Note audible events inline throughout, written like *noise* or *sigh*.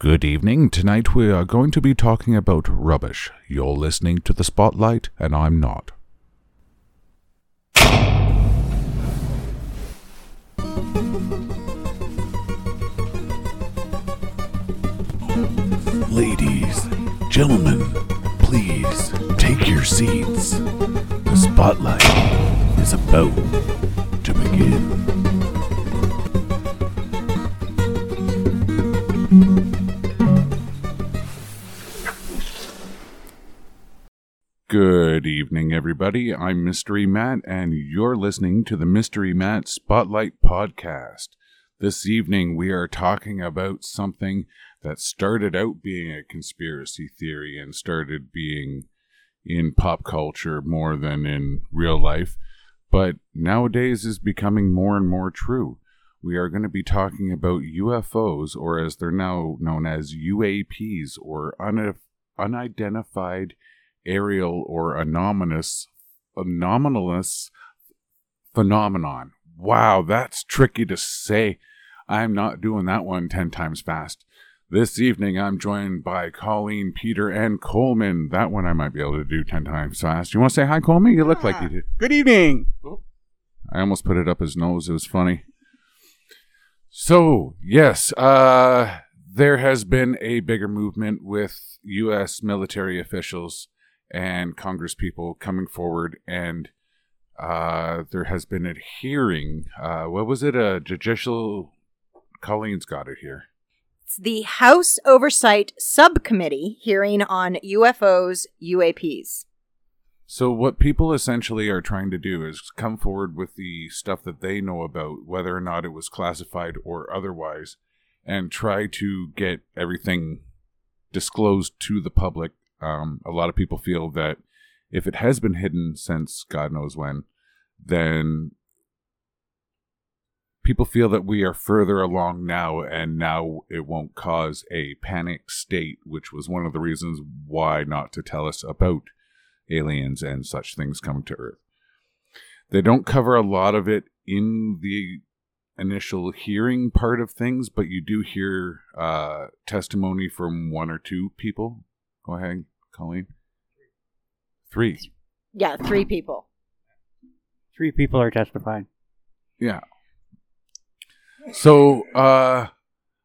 Good evening. Tonight we are going to be talking about rubbish. You're listening to the Spotlight, and I'm not. Ladies, gentlemen, please take your seats. The Spotlight is about to begin. Good evening, everybody. I'm Mystery Matt, and you're listening to the Mystery Matt Spotlight Podcast. This evening, we are talking about something that started out being a conspiracy theory and started being in pop culture more than in real life, but nowadays is becoming more and more true. We are going to be talking about UFOs, or as they're now known as UAPs, or un- unidentified aerial or anomalous anomalous phenomenon. Wow, that's tricky to say. I'm not doing that one 10 times fast. This evening I'm joined by Colleen, Peter, and Coleman. That one I might be able to do 10 times fast. You want to say hi, Coleman? You look like you did. Good evening. I almost put it up his nose. It was funny. So, yes, uh, there has been a bigger movement with U.S. military officials and Congress people coming forward, and uh, there has been a hearing. Uh, what was it? A judicial. Colleen's got it here. It's the House Oversight Subcommittee hearing on UFOs, UAPs. So, what people essentially are trying to do is come forward with the stuff that they know about, whether or not it was classified or otherwise, and try to get everything disclosed to the public um, a lot of people feel that if it has been hidden since God knows when, then people feel that we are further along now and now it won't cause a panic state, which was one of the reasons why not to tell us about aliens and such things coming to Earth. They don't cover a lot of it in the initial hearing part of things, but you do hear uh, testimony from one or two people. Go ahead. Colleen? Three. Yeah, three people. Three people are testifying. Yeah. So, uh,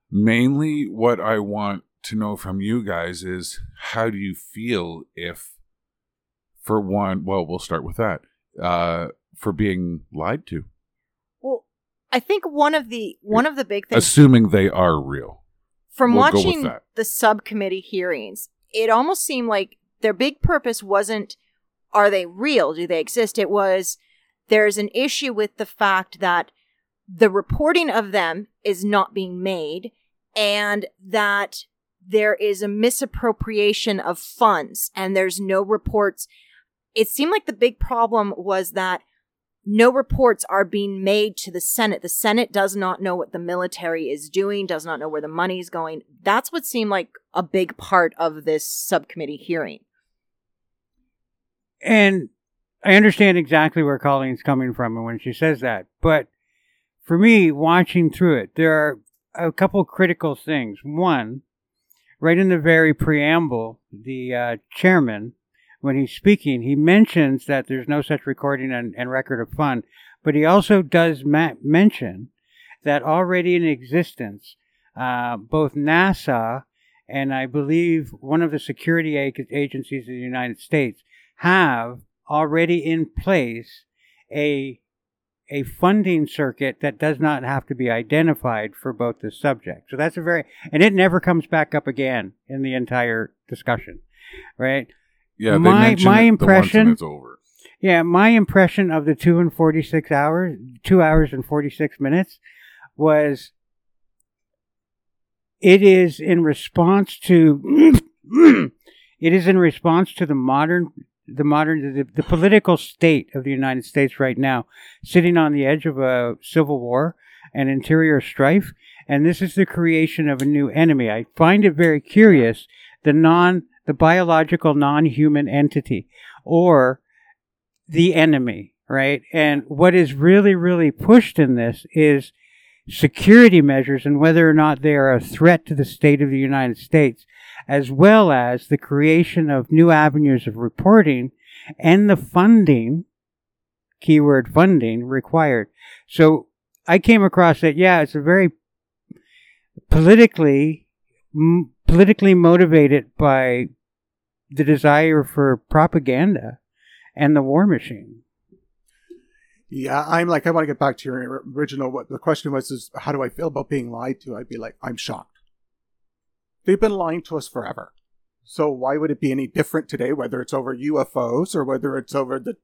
mainly what I want to know from you guys is how do you feel if, for one, well, we'll start with that, uh, for being lied to? Well, I think one of the one of the big things, Assuming they are real. from we'll watching the subcommittee hearings, it almost seemed like their big purpose wasn't are they real? Do they exist? It was there's an issue with the fact that the reporting of them is not being made and that there is a misappropriation of funds and there's no reports. It seemed like the big problem was that no reports are being made to the Senate. The Senate does not know what the military is doing, does not know where the money is going. That's what seemed like a big part of this subcommittee hearing. And I understand exactly where Colleen's coming from and when she says that. But for me, watching through it, there are a couple critical things. One, right in the very preamble, the uh, chairman, when he's speaking, he mentions that there's no such recording and, and record of fund, but he also does ma- mention that already in existence, uh, both NASA and I believe one of the security ag- agencies of the United States have already in place a a funding circuit that does not have to be identified for both the subject. So that's a very and it never comes back up again in the entire discussion, right? Yeah, My- my it the once and impression- it's over. Yeah, my impression of the two and forty six hours, two hours and forty six minutes, was it is in response to it is in response to the modern the modern the, the political state of the United States right now, sitting on the edge of a civil war and interior strife, and this is the creation of a new enemy. I find it very curious the non the biological non-human entity or the enemy, right? And what is really, really pushed in this is security measures and whether or not they are a threat to the state of the United States, as well as the creation of new avenues of reporting and the funding, keyword funding, required. So I came across that, yeah, it's a very politically, m- politically motivated by the desire for propaganda and the war machine. Yeah, I'm like, I want to get back to your original. What the question was is, how do I feel about being lied to? I'd be like, I'm shocked. They've been lying to us forever. So why would it be any different today, whether it's over UFOs or whether it's over the,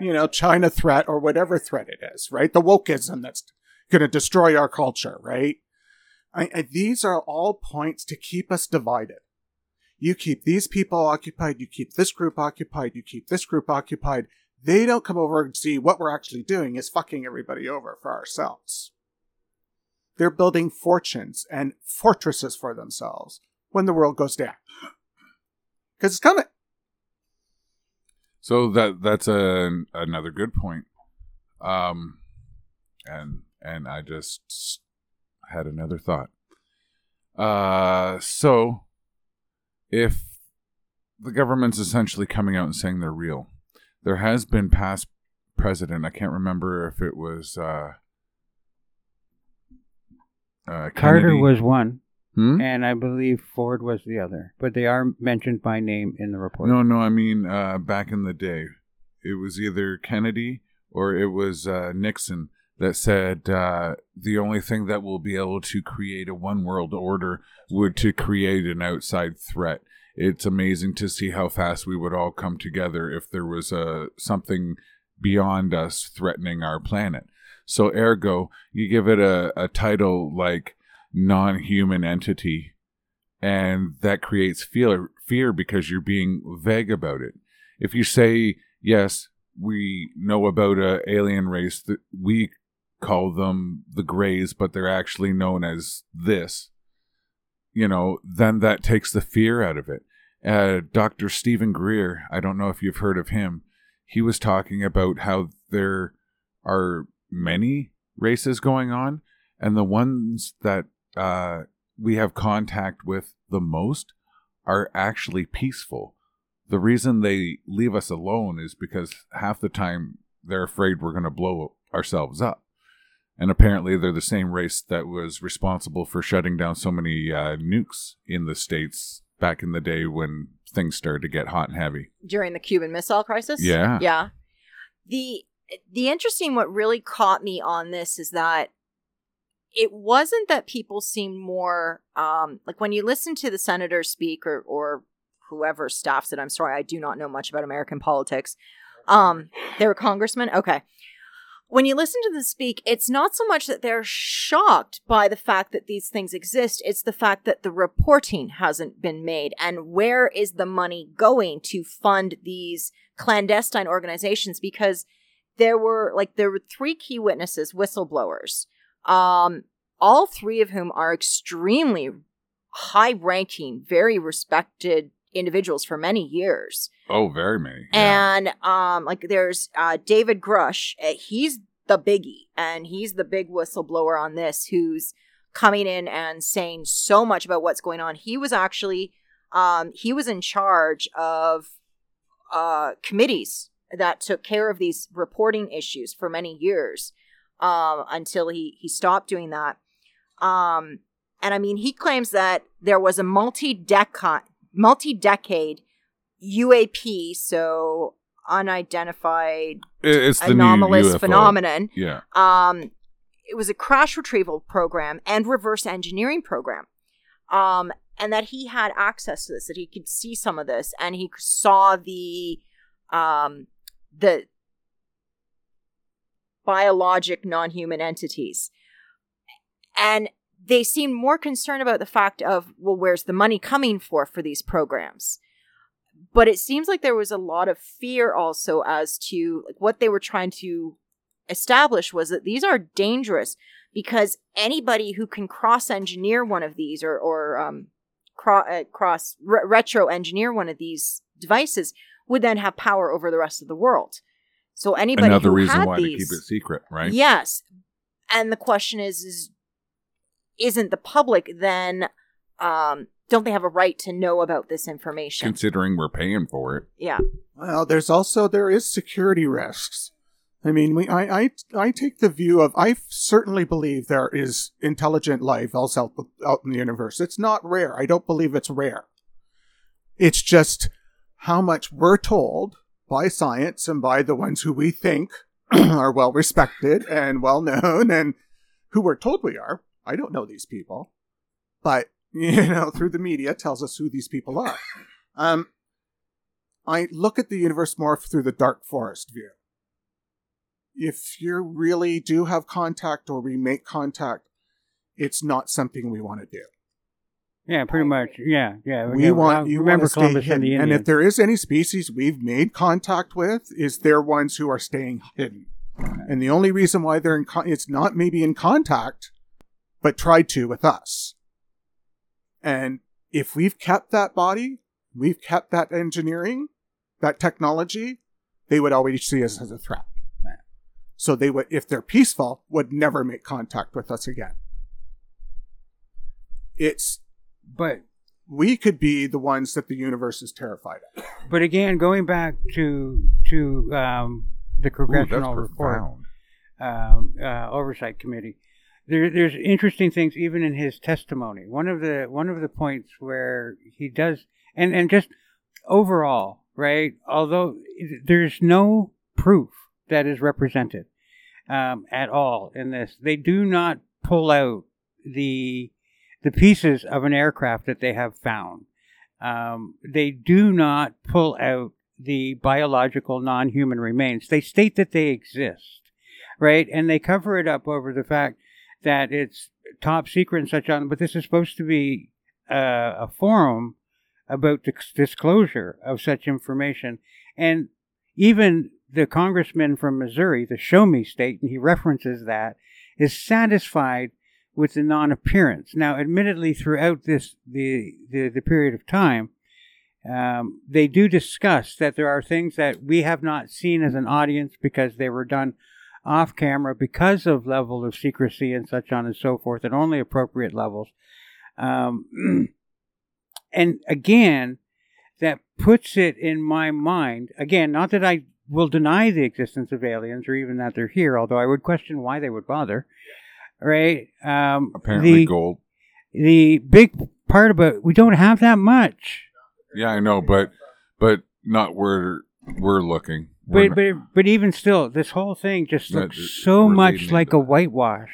you know, China threat or whatever threat it is, right? The wokeism that's going to destroy our culture, right? I, I, these are all points to keep us divided. You keep these people occupied, you keep this group occupied, you keep this group occupied, they don't come over and see what we're actually doing is fucking everybody over for ourselves. They're building fortunes and fortresses for themselves when the world goes down. Because it's coming. So that that's a another good point. Um and and I just had another thought. Uh so if the government's essentially coming out and saying they're real, there has been past president. I can't remember if it was uh, uh, Carter was one, Hmm? and I believe Ford was the other, but they are mentioned by name in the report. No, no. I mean, uh, back in the day, it was either Kennedy or it was uh, Nixon that said uh, the only thing that will be able to create a one world order would to create an outside threat. It's amazing to see how fast we would all come together if there was a something beyond us threatening our planet. So, ergo, you give it a, a title like non human entity, and that creates fear, fear because you're being vague about it. If you say, yes, we know about a alien race that we call them the Greys, but they're actually known as this, you know, then that takes the fear out of it. Uh, Dr. Steven Greer, I don't know if you've heard of him, he was talking about how there are many races going on, and the ones that uh, we have contact with the most are actually peaceful. The reason they leave us alone is because half the time they're afraid we're going to blow ourselves up. And apparently, they're the same race that was responsible for shutting down so many uh, nukes in the States back in the day when things started to get hot and heavy. during the Cuban Missile Crisis. Yeah. yeah. The the interesting what really caught me on this is that it wasn't that people seemed more um like when you listen to the senator speak or or whoever staffs it. I'm sorry, I do not know much about American politics. Um, they were congressmen. Okay. When you listen to them speak, it's not so much that they're shocked by the fact that these things exist. It's the fact that the reporting hasn't been made. And where is the money going to fund these clandestine organizations? Because there were like, there were three key witnesses, whistleblowers, um, all three of whom are extremely high ranking, very respected individuals for many years. Oh, very many. Yeah. And um, like there's uh, David Grusch. Uh, he's the biggie, and he's the big whistleblower on this, who's coming in and saying so much about what's going on. He was actually um, he was in charge of uh, committees that took care of these reporting issues for many years um, until he he stopped doing that. Um, and I mean, he claims that there was a multi-decade multi-decade UAP, so unidentified it's anomalous phenomenon. Yeah. Um, it was a crash retrieval program and reverse engineering program. Um, and that he had access to this, that he could see some of this, and he saw the um, the biologic non-human entities. And they seemed more concerned about the fact of, well, where's the money coming for for these programs? But it seems like there was a lot of fear also as to like, what they were trying to establish was that these are dangerous because anybody who can cross engineer one of these or, or um, cro- uh, cross re- retro engineer one of these devices would then have power over the rest of the world. So anybody Another who reason why these, to keep it secret, right? Yes. And the question is is isn't the public, then um, don't they have a right to know about this information? Considering we're paying for it. yeah. Well, there's also there is security risks. I mean, we I I, I take the view of I certainly believe there is intelligent life else out out in the universe. It's not rare. I don't believe it's rare. It's just how much we're told by science and by the ones who we think *clears throat* are well respected and well known and who we're told we are. I don't know these people, but *laughs* you know, through the media tells us who these people are. Um, I look at the universe more through the dark forest view. If you really do have contact or we make contact, it's not something we want to do. Yeah, pretty much. Yeah, yeah. We yeah, want I you remember want to stay and hidden. the And if there is any species we've made contact with, is they're ones who are staying hidden. And the only reason why they're in con- it's not maybe in contact, but tried to with us. And if we've kept that body, we've kept that engineering, that technology, they would always see us as a threat. So they would, if they're peaceful, would never make contact with us again. It's but we could be the ones that the universe is terrified of. but again, going back to to um, the Ooh, congressional report. um, uh, oversight committee. There, there's interesting things even in his testimony. One of the one of the points where he does, and and just overall, right? Although there's no proof that is represented um, at all in this, they do not pull out the the pieces of an aircraft that they have found. Um, they do not pull out the biological non-human remains. They state that they exist right? And they cover it up over the fact that it's top secret and such on. But this is supposed to be uh, a forum about dis- disclosure of such information, and even the congressman from Missouri, the Show Me State, and he references that, is satisfied with the non-appearance. Now, admittedly, throughout this the the, the period of time. Um, they do discuss that there are things that we have not seen as an audience because they were done off camera because of level of secrecy and such on and so forth at only appropriate levels. Um, *clears throat* and again, that puts it in my mind, again, not that I will deny the existence of aliens or even that they're here, although I would question why they would bother. Right? Um, Apparently the, gold. the big part about we don't have that much. Yeah, I know, but but not where we're looking. But, but but even still, this whole thing just looks so much like a whitewash,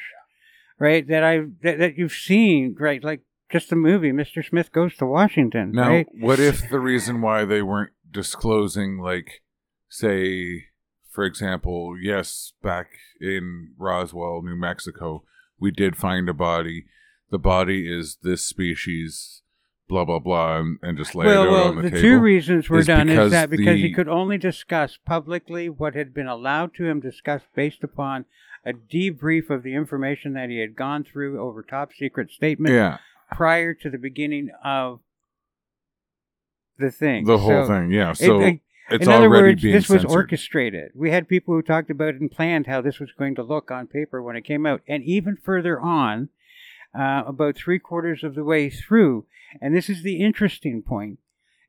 right? That I that, that you've seen, right? Like just the movie, Mr. Smith Goes to Washington, Now, right? what if the reason why they weren't disclosing, like, say, for example, yes, back in Roswell, New Mexico, we did find a body. The body is this species, blah blah blah, and, and just lay it Well, out well, on the, the table. two reasons were is done is that because he could only discuss publicly what had been allowed to him discuss based upon a debrief of the information that he had gone through over top secret statements yeah, prior to the beginning of the thing. the whole So- thing. Yeah, so it- it's in other already words, being this was censored. orchestrated. We had people who talked about and planned how this was going to look on paper when it came out, and even further on, uh, about three quarters of the way through. And this is the interesting point: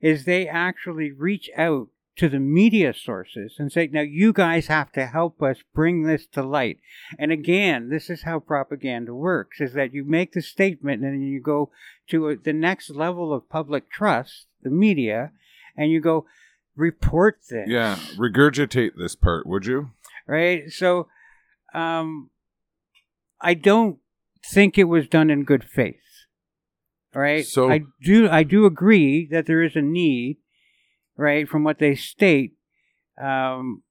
is they actually reach out to the media sources and say, "Now you guys have to help us bring this to light." And again, this is how propaganda works: is that you make the statement and then you go to a, the next level of public trust, the media, and you go report this. Yeah, regurgitate this part, would you? Right. So, um, I don't think it was done in good faith. Right. So- I do. I do agree that there is a need, right, from what they state, um,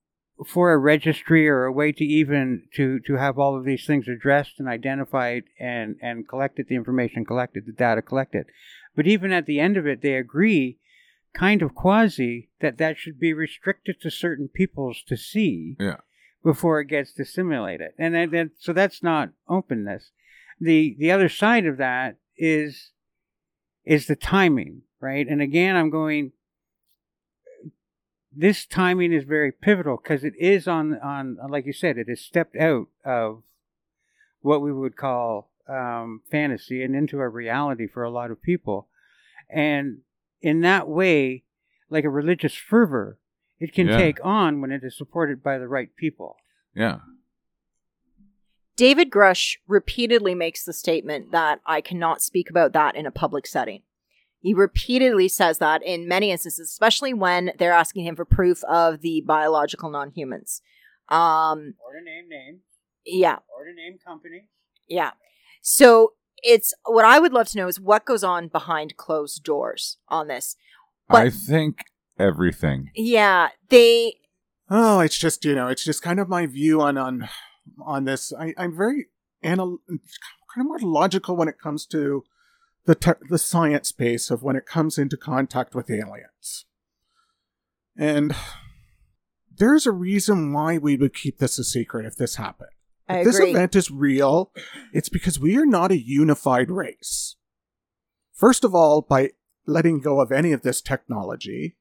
for a registry or a way to even to to have all of these things addressed and identified and and collected the information collected the data collected but even at the end of it they agree kind of quasi that that should be restricted to certain peoples to see Yeah. before it gets disseminated and then, then so that's not openness the the other side of that is is the timing right and again i'm going this timing is very pivotal because it is on on like you said it is stepped out of what we would call um, fantasy and into a reality for a lot of people. And in that way, like a religious fervor, it can Yeah. take on when it is supported by the right people. Yeah. David Grusch repeatedly makes the statement that I cannot speak about that in a public setting. He repeatedly says that in many instances, especially when they're asking him for proof of the biological non humans. Um, Or to name names, yeah, or to name company. yeah. So it's what I would love to know is what goes on behind closed doors on this. But- I think everything. Yeah, they Oh, it's just you know, it's just kind of my view on on on this. I, I'm very anal- kind of more logical when it comes to the te- the science base of when it comes into contact with aliens, and there's a reason why we would keep this a secret if this happened. I If this agree. event is real, it's because we are not a unified race. First of all, by letting go of any of this technology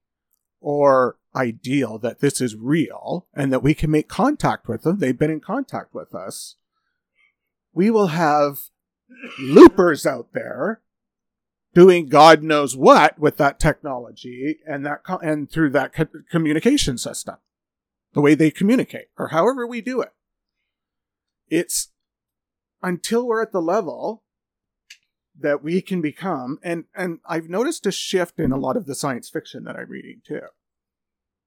or ideal that this is real and that we can make contact with them, they've been in contact with us, we will have loopers out there doing God knows what with that technology and that co- and through that co- communication system, the way they communicate or however we do it. It's until we're at the level that we can become and and I've noticed a shift in a lot of the science fiction that I'm reading too.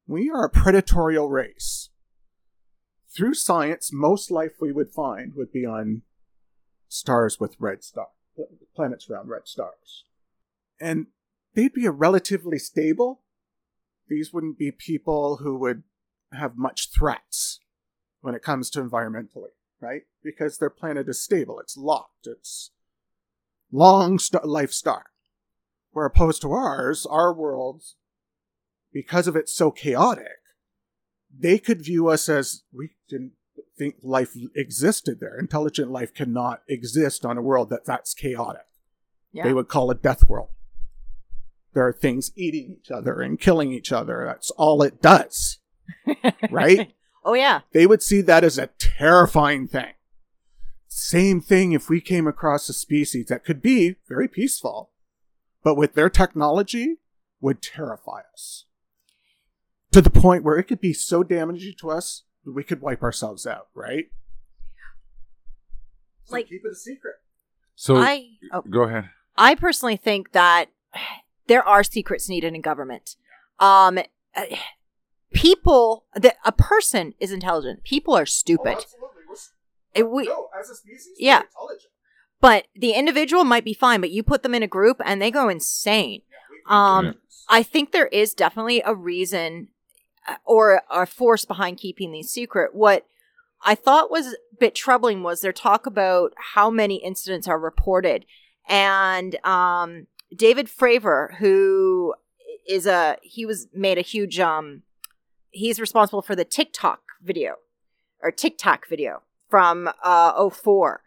We are a predatorial race. Through science, most life we would find would be on stars with red star planets around red stars. And they'd be a relatively stable. These wouldn't be people who would have much threats when it comes to environmentally right? Because their planet is stable, it's locked, it's long st- life star. Where opposed to ours, our worlds, because of it's so chaotic, they could view us as we didn't think life existed there. Intelligent life cannot exist on a world that that's chaotic. Yeah. They would call it death world. There are things eating each other and killing each other. That's all it does, *laughs* right? oh yeah. they would see that as a terrifying thing. Same thing if we came across a species that could be very peaceful, but with their technology would terrify us. To the point where it could be so damaging to us that we could wipe ourselves out, right? So Like- keep it a secret. So I oh, go ahead. I personally think that there are secrets needed in government. Um, uh, people, that a person is intelligent. People are stupid. It- we- as a species, Yeah. but the individual might be fine, but you put them in a group and they go insane. Um, Yeah. I think there is definitely a reason uh, or a force behind keeping these secret. What I thought was a bit troubling was their talk about how many incidents are reported. And um, David Fravor, who is a, he was made a huge, um, he's responsible for the Tic Tac video or Tic Tac video from uh, 04.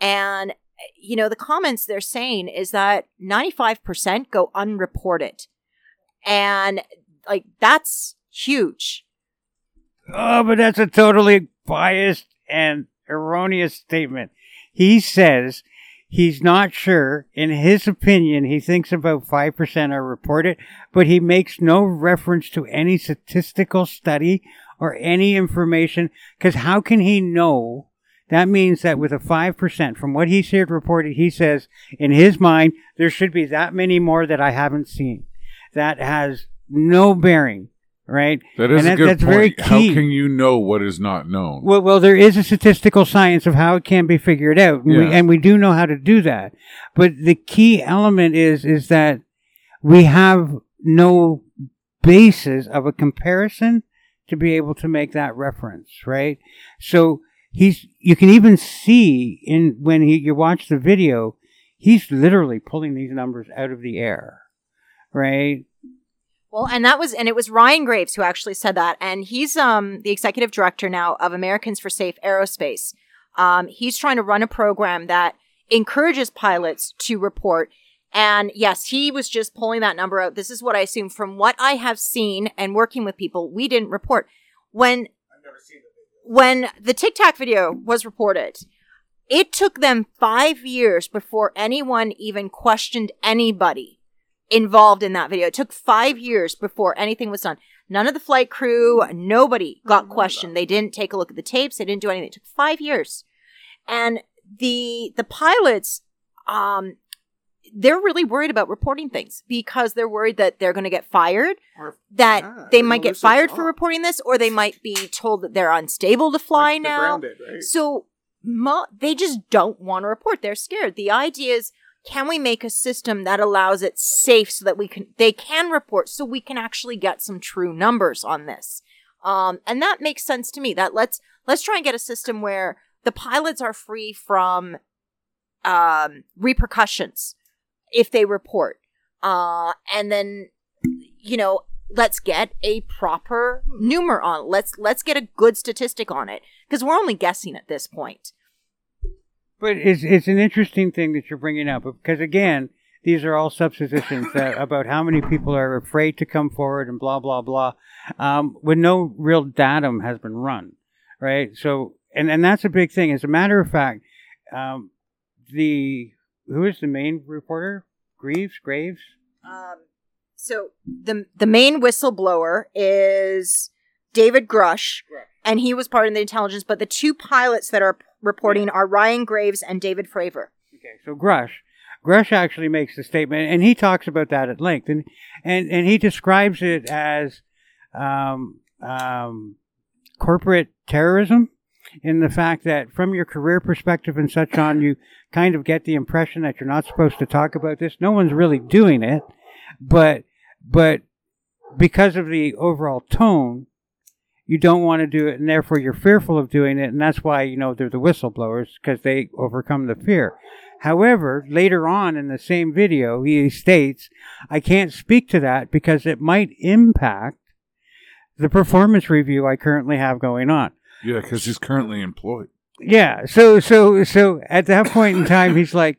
And, you know, the comments they're saying is that 95% go unreported. And like, that's huge. Oh, but that's a totally biased and erroneous statement. He says he's not sure. In his opinion, he thinks about 5% are reported, but he makes no reference to any statistical study or any information because how can he know? That means that with a 5%, from what he's heard reported, he says in his mind, there should be that many more that I haven't seen. That has no bearing, right? That is And a that- good that's point. very How key. can you know what is not known? Well, well, there is a statistical science of how it can be figured out, and, we, and we do know how to do that. But the key element is is that we have no basis of a comparison to be able to make that reference, right? So he's you can even see in when he you watch the video, he's literally pulling these numbers out of the air, right? Well, and that was, and it was Ryan Graves who actually said that, and he's um the executive director now of Americans for Safe Aerospace. Um, he's trying to run a program that encourages pilots to report. And yes, he was just pulling that number out. This is what I assume from what I have seen and working with people. We didn't report when I've never seen it. when the Tic Tac video was reported, It took them five years before anyone even questioned anybody involved in that video. It took five years before anything was done. None of the flight crew, nobody got questioned. They didn't take a look at the tapes. They didn't do anything. It took five years. And the the pilots, um, they're really worried about reporting things because they're worried that they're going to get fired, Or that Yeah, they might get fired for reporting this, or they might be told that they're unstable to fly like, now. grounded, right? So mo- they just don't want to report. They're scared. The idea is, can we make a system that allows it safe so that we can they can report, so we can actually get some true numbers on this? Um, and that makes sense to me. That let's let's try and get a system where the pilots are free from um, repercussions if they report, uh, and then you know let's get a proper numer on it. let's let's get a good statistic on it because we're only guessing at this point But it's it's an interesting thing that you're bringing up because again, these are all suppositions *coughs* that, about how many people are afraid to come forward and blah blah blah, um, when no real datum has been run, right? So and and that's a big thing. As a matter of fact, um, the who is the main reporter? Greaves, Graves. um, so the the main whistleblower is David Grusch and he was part of the intelligence but the two pilots that are reporting are Ryan Graves and David Fravor. Okay, so Grusch, Grusch actually makes the statement, and he talks about that at length, and and and he describes it as um, um, corporate terrorism, in the fact that from your career perspective and such on, you kind of get the impression that you're not supposed to talk about this. No one's really doing it, but but because of the overall tone. You don't want to do it, and therefore you're fearful of doing it, and that's why you know they're the whistleblowers because they overcome the fear. However, later on in the same video, he states, I can't speak to that because it might impact the performance review I currently have going on. Yeah, because he's currently employed. Yeah. So, so, so at that point in time, he's like,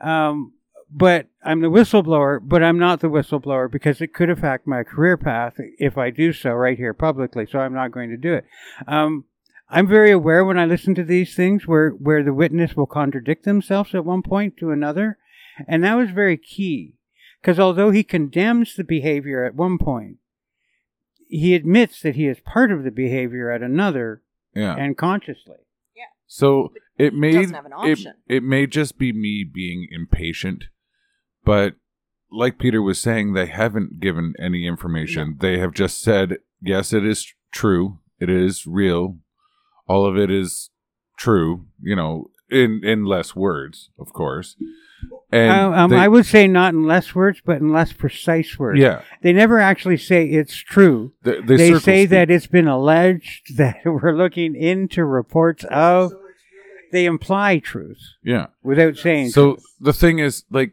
um, but I'm the whistleblower, but I'm not the whistleblower because it could affect my career path if I do so right here publicly. So I'm not going to do it. Um, I'm very aware when I listen to these things where, where the witness will contradict themselves at one point to another. And that was very key. Because although he condemns the behavior at one point, he admits that he is part of the behavior at another Yeah. and consciously. Yeah. So it may doesn't have an it, option. it may just be me being impatient, but like Peter was saying, they haven't given any information. They have just said, yes, it is true. It is real. All of it is true, you know, in, in less words, of course. And Uh, um, they- I would say not in less words, but in less precise words. yeah, They never actually say it's true. they, they, They, say speak. that it's been alleged *laughs* that we're looking into reports of. They imply truth yeah. without saying So truth. the thing is, like,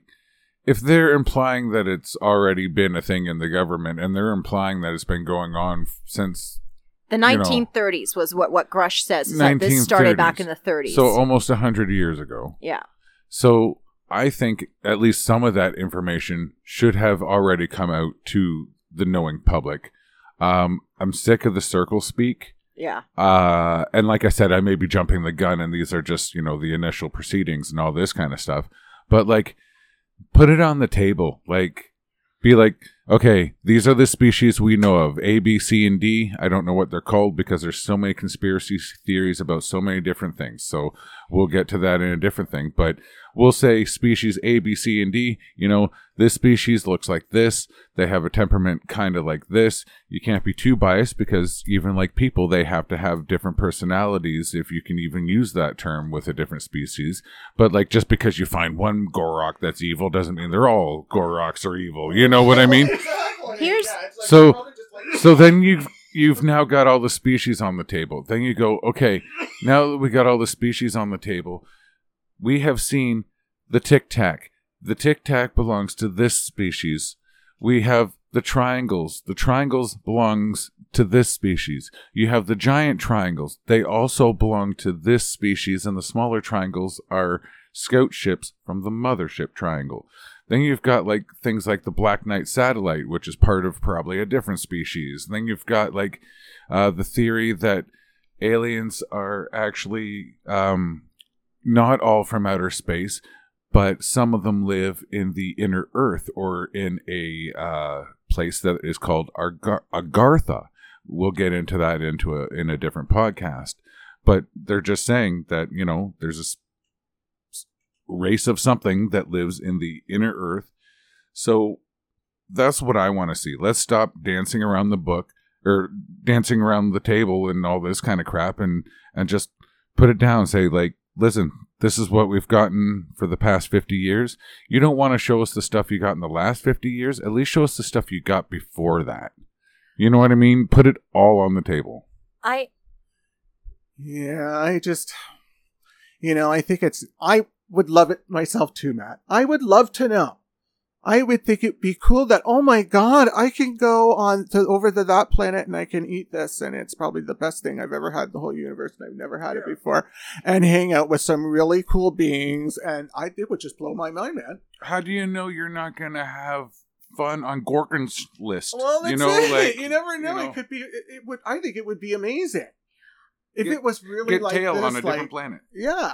if they're implying that it's already been a thing in the government, and they're implying that it's been going on f- since The know. 1930s was what what Grusch says. Is that this started back in the 30s. So almost a hundred years ago. yeah. So I think at least some of that information should have already come out to the knowing public. Um, I'm sick of the circle speak. Yeah. Uh, and like I said, I may be jumping the gun, and these are just you know the initial proceedings and all this kind of stuff. But like, put it on the table. Like, be like, okay, these are the species we know of: A, B, C, and D. I don't know what they're called because there's so many conspiracy theories about so many different things. So we'll get to that in a different thing. But we'll say species A, B, C, and D. You know, this species looks like this. They have a temperament kind of like this. You can't be too biased because even like people, they have to have different personalities if you can even use that term with a different species. But like just because you find one Gorok that's evil doesn't mean they're all Goroks are evil. You know what I mean? Here's So so then you've you've now got all the species on the table. Then you go, okay, now that we got all the species on the table, we have seen the tic tac. The tic tac belongs to this species. We have the triangles. The triangles belongs to this species. You have the giant triangles. They also belong to this species, and the smaller triangles are scout ships from the mothership triangle. Then you've got like things like the Black Knight satellite, which is part of probably a different species. then you've got like uh, the theory that aliens are actually um, not all from outer space, but some of them live in the inner Earth or in a uh, place that is called Agartha. We'll get into that into a in a different podcast. But they're just saying that you know there's a race of something that lives in the inner Earth. So that's what I want to see. Let's stop dancing around the book or dancing around the table and all this kind of crap and and just put it down say like listen this is what we've gotten for the past 50 years. You don't want to show us the stuff you got in the last 50 years. At least show us the stuff you got before that. You know what i mean? Put it all on the table. I Yeah, I just, you know, I think it's, I would love it myself too, Matt. I would love to know. I would think it'd be cool that, oh my God, I can go on to over to that planet and I can eat this. And it's probably the best thing I've ever had in the whole universe. And I've never had it before and hang out with some really cool beings. And I, it would just blow my mind, man. how do you know you're not gonna have fun on gorgon's list Well, that's *laughs* you know it. like you never know. you know. It could be, it, it would, I think it would be amazing. If Get- it was really get like tail this, on a like, different planet yeah.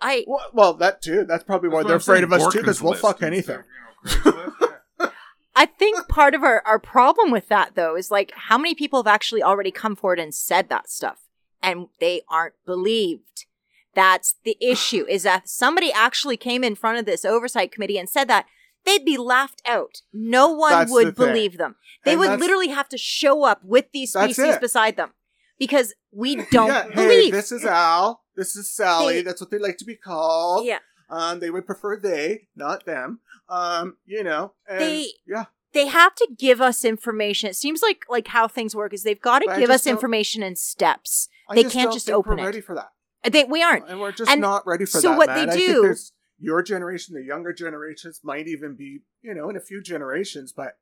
I Well, well, that too. That's probably why That's they're I'm afraid of saying, us too, because we'll fuck anything. stuff, you know, *laughs* I think part of our, our problem with that though is like how many people have actually already come forward and said that stuff and they aren't believed. That's the issue is that if somebody actually came in front of this oversight committee and said that they'd be laughed out. No one That's would thing. believe them. They And would literally have to show up with these species beside them because we *laughs* don't yeah, hey, believe. this is Al. This is Sally. They- That's what they like to be called. yeah. Um, they would prefer they, not them. Um, you know. And They- yeah. they have to give us information. It seems like like how things work is they've got to But give us information in steps. I They just can't just open we're it. ready for that. I think we aren't. And we're just And not ready for so that. So what man. they I think do- your generation, the younger generations might even be, you know, in a few generations, but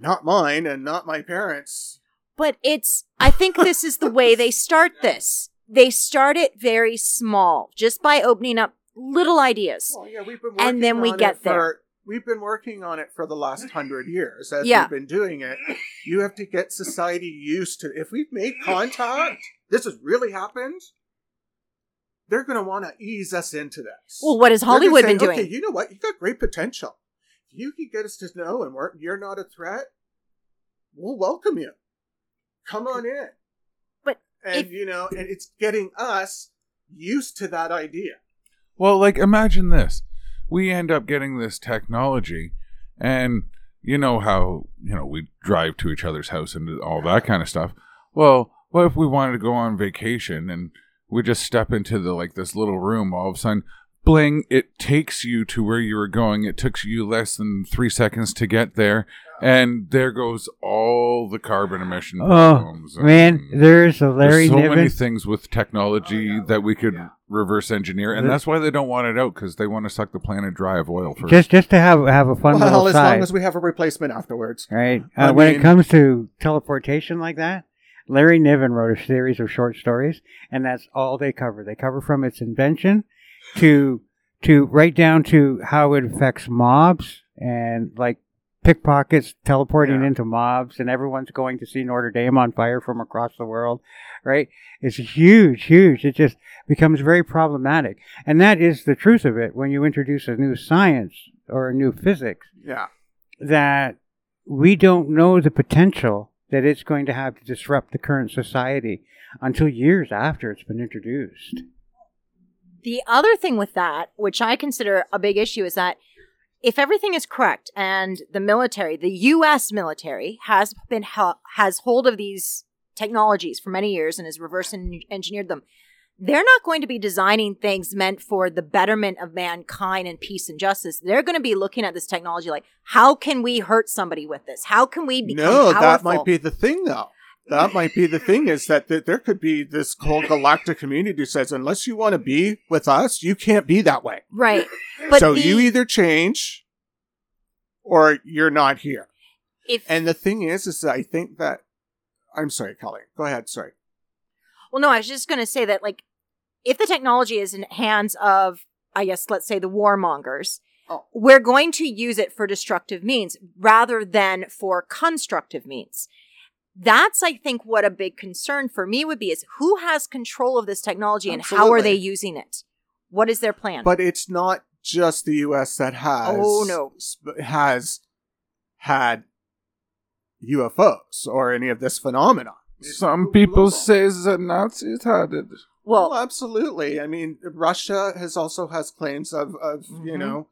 not mine and not my parents. But it's, I think this is the way they *laughs* start this. They start it very small, just by opening up little ideas. Well, yeah, we've been And then we get there. for- We've been working on it for the last hundred years. As Yeah. we've been doing it, you have to get society used to. If we've made contact, this has really happened. They're going to want to ease us into this. Well, what has Hollywood say, been doing? Okay, you know what? You've got great potential. If you can get us to know and we're, you're not a threat, we'll welcome you. Come on in. But and if- you know, and it's getting us used to that idea. Well, like imagine this. We end up getting this technology and you know how, you know, we drive to each other's house and all that kind of stuff. Well, what if we wanted to go on vacation and we just step into the like this little room all of a sudden bling it takes you to where you were going it took you less than three seconds to get there and there goes all the carbon emission Oh, problems and- Man, there's a Larry there's so many things with technology that we could reverse engineer, and The- that's why they don't want it out because they want to suck the planet dry of oil first. Just just to have have a fun well, little as side, long as we have a replacement afterwards. right? I Uh, when mean- it comes to teleportation like that, Larry Niven wrote a series of short stories, and that's all they cover. They cover from its invention to to right down to how it affects mobs and like pickpockets teleporting Yeah. into mobs, and everyone's going to see Notre Dame on fire from across the world, right? It's huge, huge. It just becomes very problematic, and that is the truth of it when you introduce a new science or a new physics Yeah. that we don't know the potential that it's going to have to disrupt the current society until years after it's been introduced. The other thing with that, which I consider a big issue, is that if everything is correct and the military, the U.S. military, has been has hold of these technologies for many years and has reverse en- engineered them, they're not going to be designing things meant for the betterment of mankind and peace and justice. They're going to be looking at this technology like, how can we hurt somebody with this? How can we become No, powerful? that might be the thing, though. That might be the thing is that, that there could be this whole galactic community says unless you want to be with us, you can't be that way. right. *laughs* But so the- you either change or you're not here. if And the thing is, is I think that I'm sorry, Kelly. Go ahead. Sorry. Well, no, I was just going to say that, like, if the technology is in hands of, I guess, let's say the warmongers, Oh. we're going to use it for destructive means rather than for constructive means. That's, I think, what a big concern for me would be is who has control of this technology and how are they using it? What is their plan? But it's not just the U.S. that has. Oh, no. sp- Has had UFOs or any of this phenomenon. Some people say the Nazis had it. Well, well, absolutely. I mean, Russia has also has claims of, of you Mhm. know,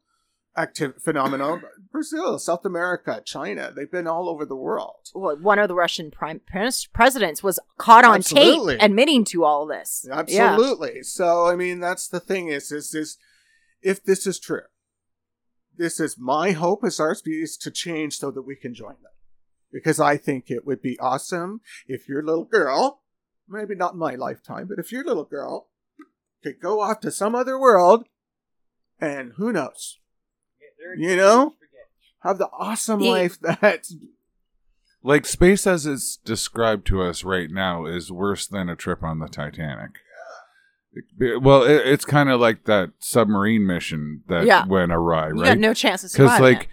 active phenomenon. Brazil, South America, China, they've been all over the world. well, one of the Russian prime pres- presidents was caught on Absolutely. tape admitting to all this. Yeah. Absolutely. So, I mean, that's the thing is, is this, if this is true, this is my hope as our species to change so that we can join them. Because I think it would be awesome if your little girl, maybe not my lifetime, but if your little girl could go off to some other world and who knows, You know? have the awesome The- life that Like space as it's described to us right now is worse than a trip on the Titanic. Well, it, it's kind of like that submarine mission that Yeah. went awry, You got right? no chance of Because like,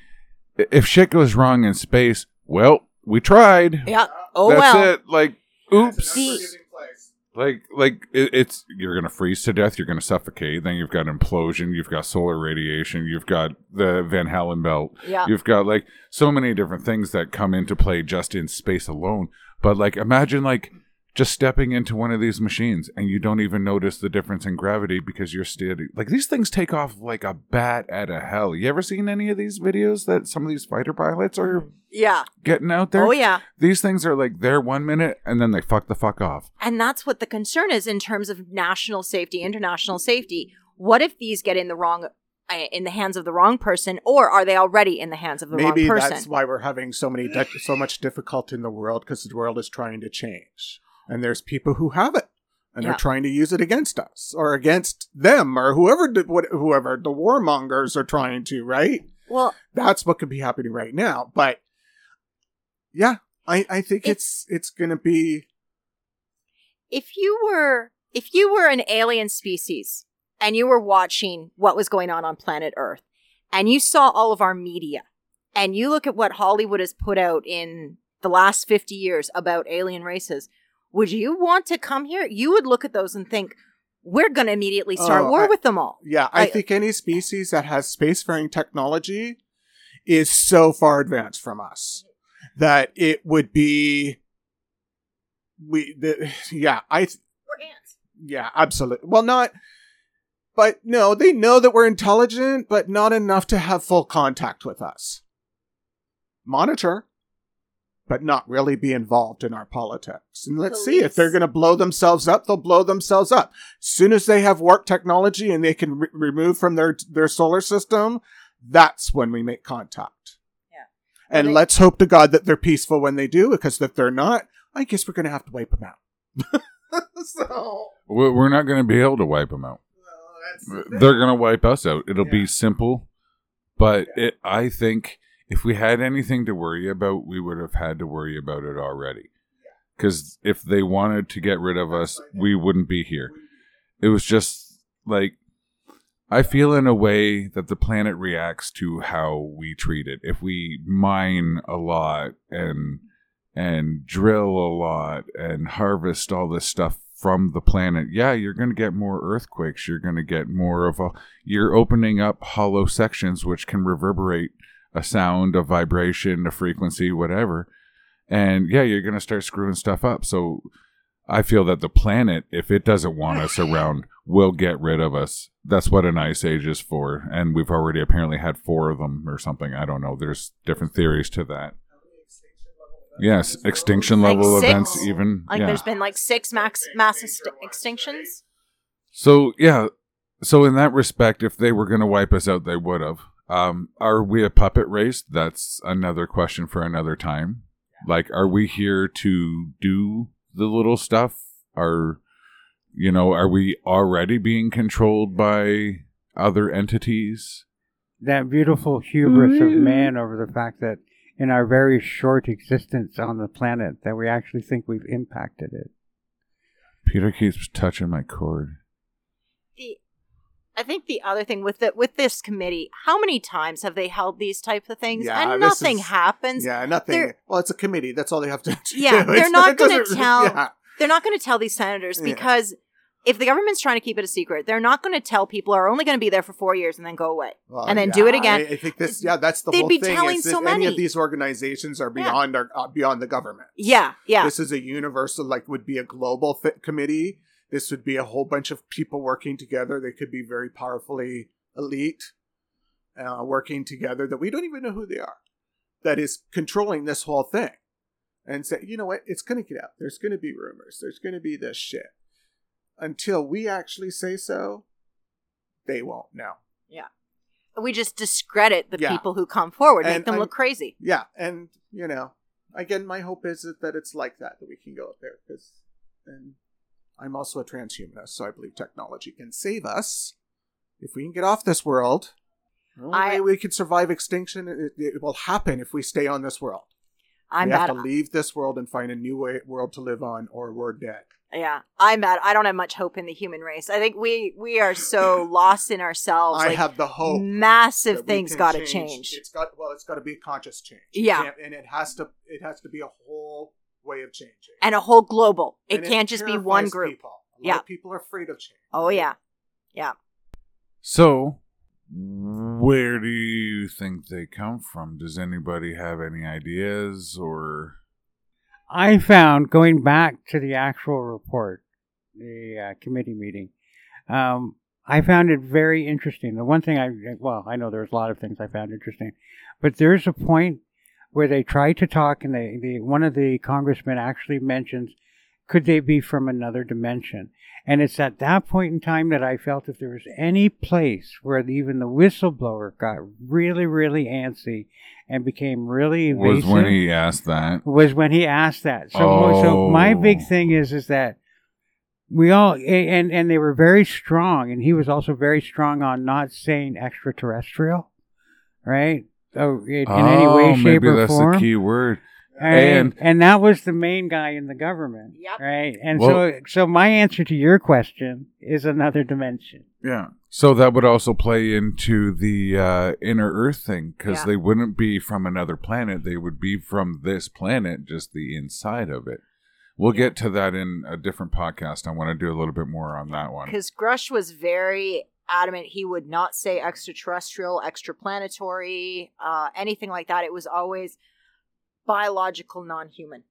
i- if shit goes wrong in space, well, we tried. yeah. Oh That's well. it. Like, oops. The- Like, like it, it's you're gonna freeze to death. You're gonna suffocate. Then you've got implosion. You've got solar radiation. You've got the Van Allen belt. Yeah. You've got like so many different things that come into play just in space alone. But like, imagine like just stepping into one of these machines and you don't even notice the difference in gravity because you're steady. Like these things take off like a bat out of hell. You ever seen any of these videos that some of these fighter pilots are Yeah. getting out there? Oh yeah. These things are like there one minute and then they fuck the fuck off. And that's what the concern is in terms of national safety, international safety. What if these get in the wrong uh, in the hands of the wrong person or are they already in the hands of the maybe wrong person? Maybe that's why we're having so many di- so much difficulty in the world because the world is trying to change and there's people who have it and Yeah. they're trying to use it against us or against them or whoever did what whoever the warmongers are trying to right well, that's what could be happening right now but yeah i i think it's it's gonna be if you were if you were an alien species and you were watching what was going on on planet Earth and you saw all of our media and you look at what Hollywood has put out in the last 50 years about alien races, would you want to come here? You would look at those and think, we're going to immediately start Oh, war I- with them all. yeah i Like- think any species that has spacefaring technology is so far advanced from us that it would be we the, *sighs* yeah i th- We're ants. Yeah, absolutely. Well, not, but no, they know that we're intelligent, but not enough to have full contact with us. Monitor, but not really be involved in our politics. And let's see if they're going to blow themselves up, they'll blow themselves up. As soon as they have warp technology and they can re- remove from their their solar system, that's when we make contact. Yeah. And Well, they- let's hope to God that they're peaceful when they do, because if they're not, I guess we're going to have to wipe them out. *laughs* so. We're we're not going to be able to wipe them out. They're going to wipe us out. It'll be simple, but it, I think if we had anything to worry about, we would have had to worry about it already. Because if they wanted to get rid of us, we wouldn't be here. It was just like I feel in a way that the planet reacts to how we treat it. If we mine a lot and and drill a lot and harvest all this stuff from the planet, yeah, you're going to get more earthquakes. You're going to get more of a. You're opening up hollow sections which can reverberate a sound, a vibration, a frequency, whatever. And yeah, you're going to start screwing stuff up. So I feel that the planet, if it doesn't want us around, will get rid of us. That's what an ice age is for. And we've already apparently had four of them or something. I don't know. There's different theories to that. Yes, extinction Like level six? events, even. Like yeah. there's been like six max mass ext- extinctions. So yeah, so in that respect, if they were going to wipe us out, they would have. Um, are we a puppet race? That's another question for another time. Like, are we here to do the little stuff? Are you know, are we already being controlled by other entities? That beautiful hubris of man over the fact that in our very short existence on the planet that we actually think we've impacted it. Peter keeps touching my cord. The I think the other thing with the with this committee, how many times have they held these types of things Yeah, and nothing is- happens? Yeah, nothing. They're- well, it's a committee. That's all they have to *laughs* do. Yeah, they're It's not gonna tell- yeah. They're not going to tell these senators Yeah. because if the government's trying to keep it a secret, they're not going to tell people are only going to be there for four years and then go away. Well, And then do it again. I, I think this, yeah, that's the They'd whole be thing. telling so Any many. of these organizations are Yeah. beyond our uh, beyond the government. Yeah, yeah, This is a universal, like, would be a global fit committee. This would be a whole bunch of people working together. They could be very powerfully elite, uh, working together that we don't even know who they are. That is controlling this whole thing, and say, you know what? It's going to get out. There's going to be rumors. There's going to be this shit. Until we actually say so, they won't know. Yeah. We just discredit the Yeah. people who come forward, make them I'm- look crazy. Yeah, and you know, again, my hope is that it's like that that we can go up there because, and I'm also a transhumanist, so I believe technology can save us if we can get off this world. The only I- way we can survive extinction, it, it will happen if we stay on this world. I'm we have to leave this world and find a new way, world to live on, or we're dead. Yeah, I'm bad. I don't have much hope in the human race. I think we we are so *laughs* lost in ourselves. I like, have the hope. massive things got to change. It's got well, it's got to be a conscious change. Yeah. and it has to. It has to be a whole way of changing. and a whole global. It And can't just be one group. People. A lot Yeah. of people are afraid of change. Oh yeah, yeah. So, where do you think they come from? Does anybody have any ideas or? I found going back to the actual report, the uh, committee meeting. Um, I found it very interesting. The one thing I well, I know there's a lot of things I found interesting, but there's a point where they try to talk, and they, the one of the congressmen actually mentions, could they be from another dimension? And it's at that point in time that I felt if there was any place where even the whistleblower got really, really antsy and became really Was when he asked that. was when he asked that. So, so my big Oh. thing is is that we all and and they were very strong, and he was also very strong on not saying extraterrestrial, right? So in, in any oh, way, shape, maybe or that's form. the key word. And, And- and that was the main guy in the government, Yep. right? And Well- so so my answer to your question is another dimension. Yeah. So that would also play into the uh, inner Earth thing because Yeah. they wouldn't be from another planet. They would be from this planet, just the inside of it. We'll get to that in a different podcast. I want to do a little bit more on that one. Because Grusch was very adamant he would not say extraterrestrial, extraplanetary, uh, anything like that. It was always biological, non-human.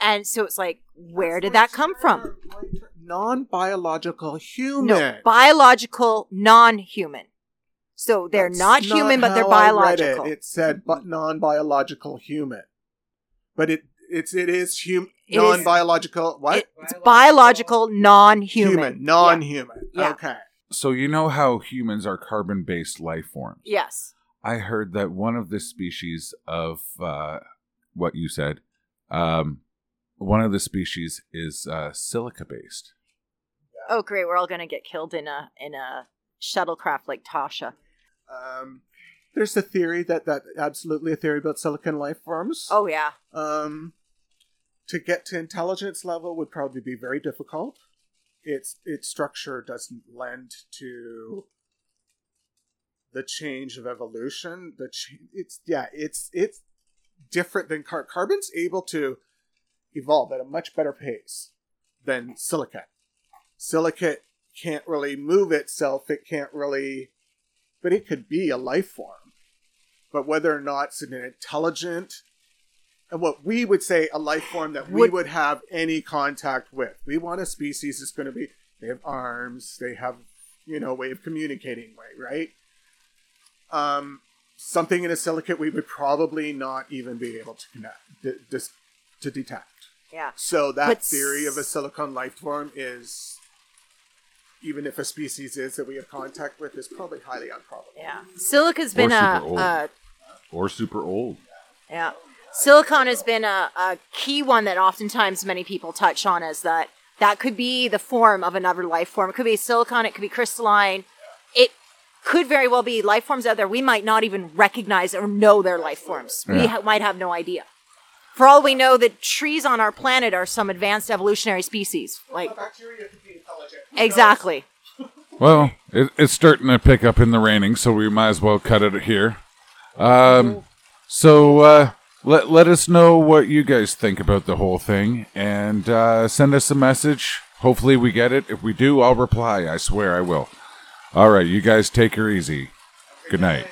And so it's like, where did that come from? Non-biological human. No, biological, non-human. So they're That's not human, but they're how I read biological. It. it said but non-biological human, but it it's it is hum- non-biological. what? It- it's biological, non-human. human, non-human. Yeah. Okay. So you know how humans are carbon-based life forms. Yes. I heard that one of the species of uh, what you said, um, one of the species is uh, silica-based. Oh, great. We're all going to get killed in a in a shuttlecraft like Tasha. Um, there's a theory that that absolutely a theory about silicon life forms. Oh yeah. Um, to get to intelligence level would probably be very difficult. Its its structure doesn't lend to the change of evolution. The ch- it's yeah, it's it's different than car- carbon's able to evolve at a much better pace than silicate. Silicate can't really move itself. It can't really, but it could be a life form. But whether or not it's an intelligent and what we would say a life form that we Would- would have any contact with. We want a species that's going to be they have arms, they have you know a way of communicating, way right? Um, something in a silicate we would probably not even be able to connect, d- dis- to detect. Yeah. So that But theory of a silicon life form is, even if a species is that we have contact with, is probably highly improbable. Yeah. Silica's been Or a, super old. a Or super old. Yeah. Silicon has been a, a key one that oftentimes many people touch on is that that could be the form of another life form. It could be silicon, it could be crystalline. It could very well be life forms out there we might not even recognize or know their life forms. We Yeah. ha- might have no idea. For all we know, the trees on our planet are some advanced evolutionary species. Like bacteria could be intelligent. exactly. Well, it, it's starting to pick up in the raining, so we might as well cut it here. Um, so uh, let let us know what you guys think about the whole thing, and uh, send us a message. Hopefully we get it. If we do, I'll reply. I swear I will. All right, you guys take her easy. Good night.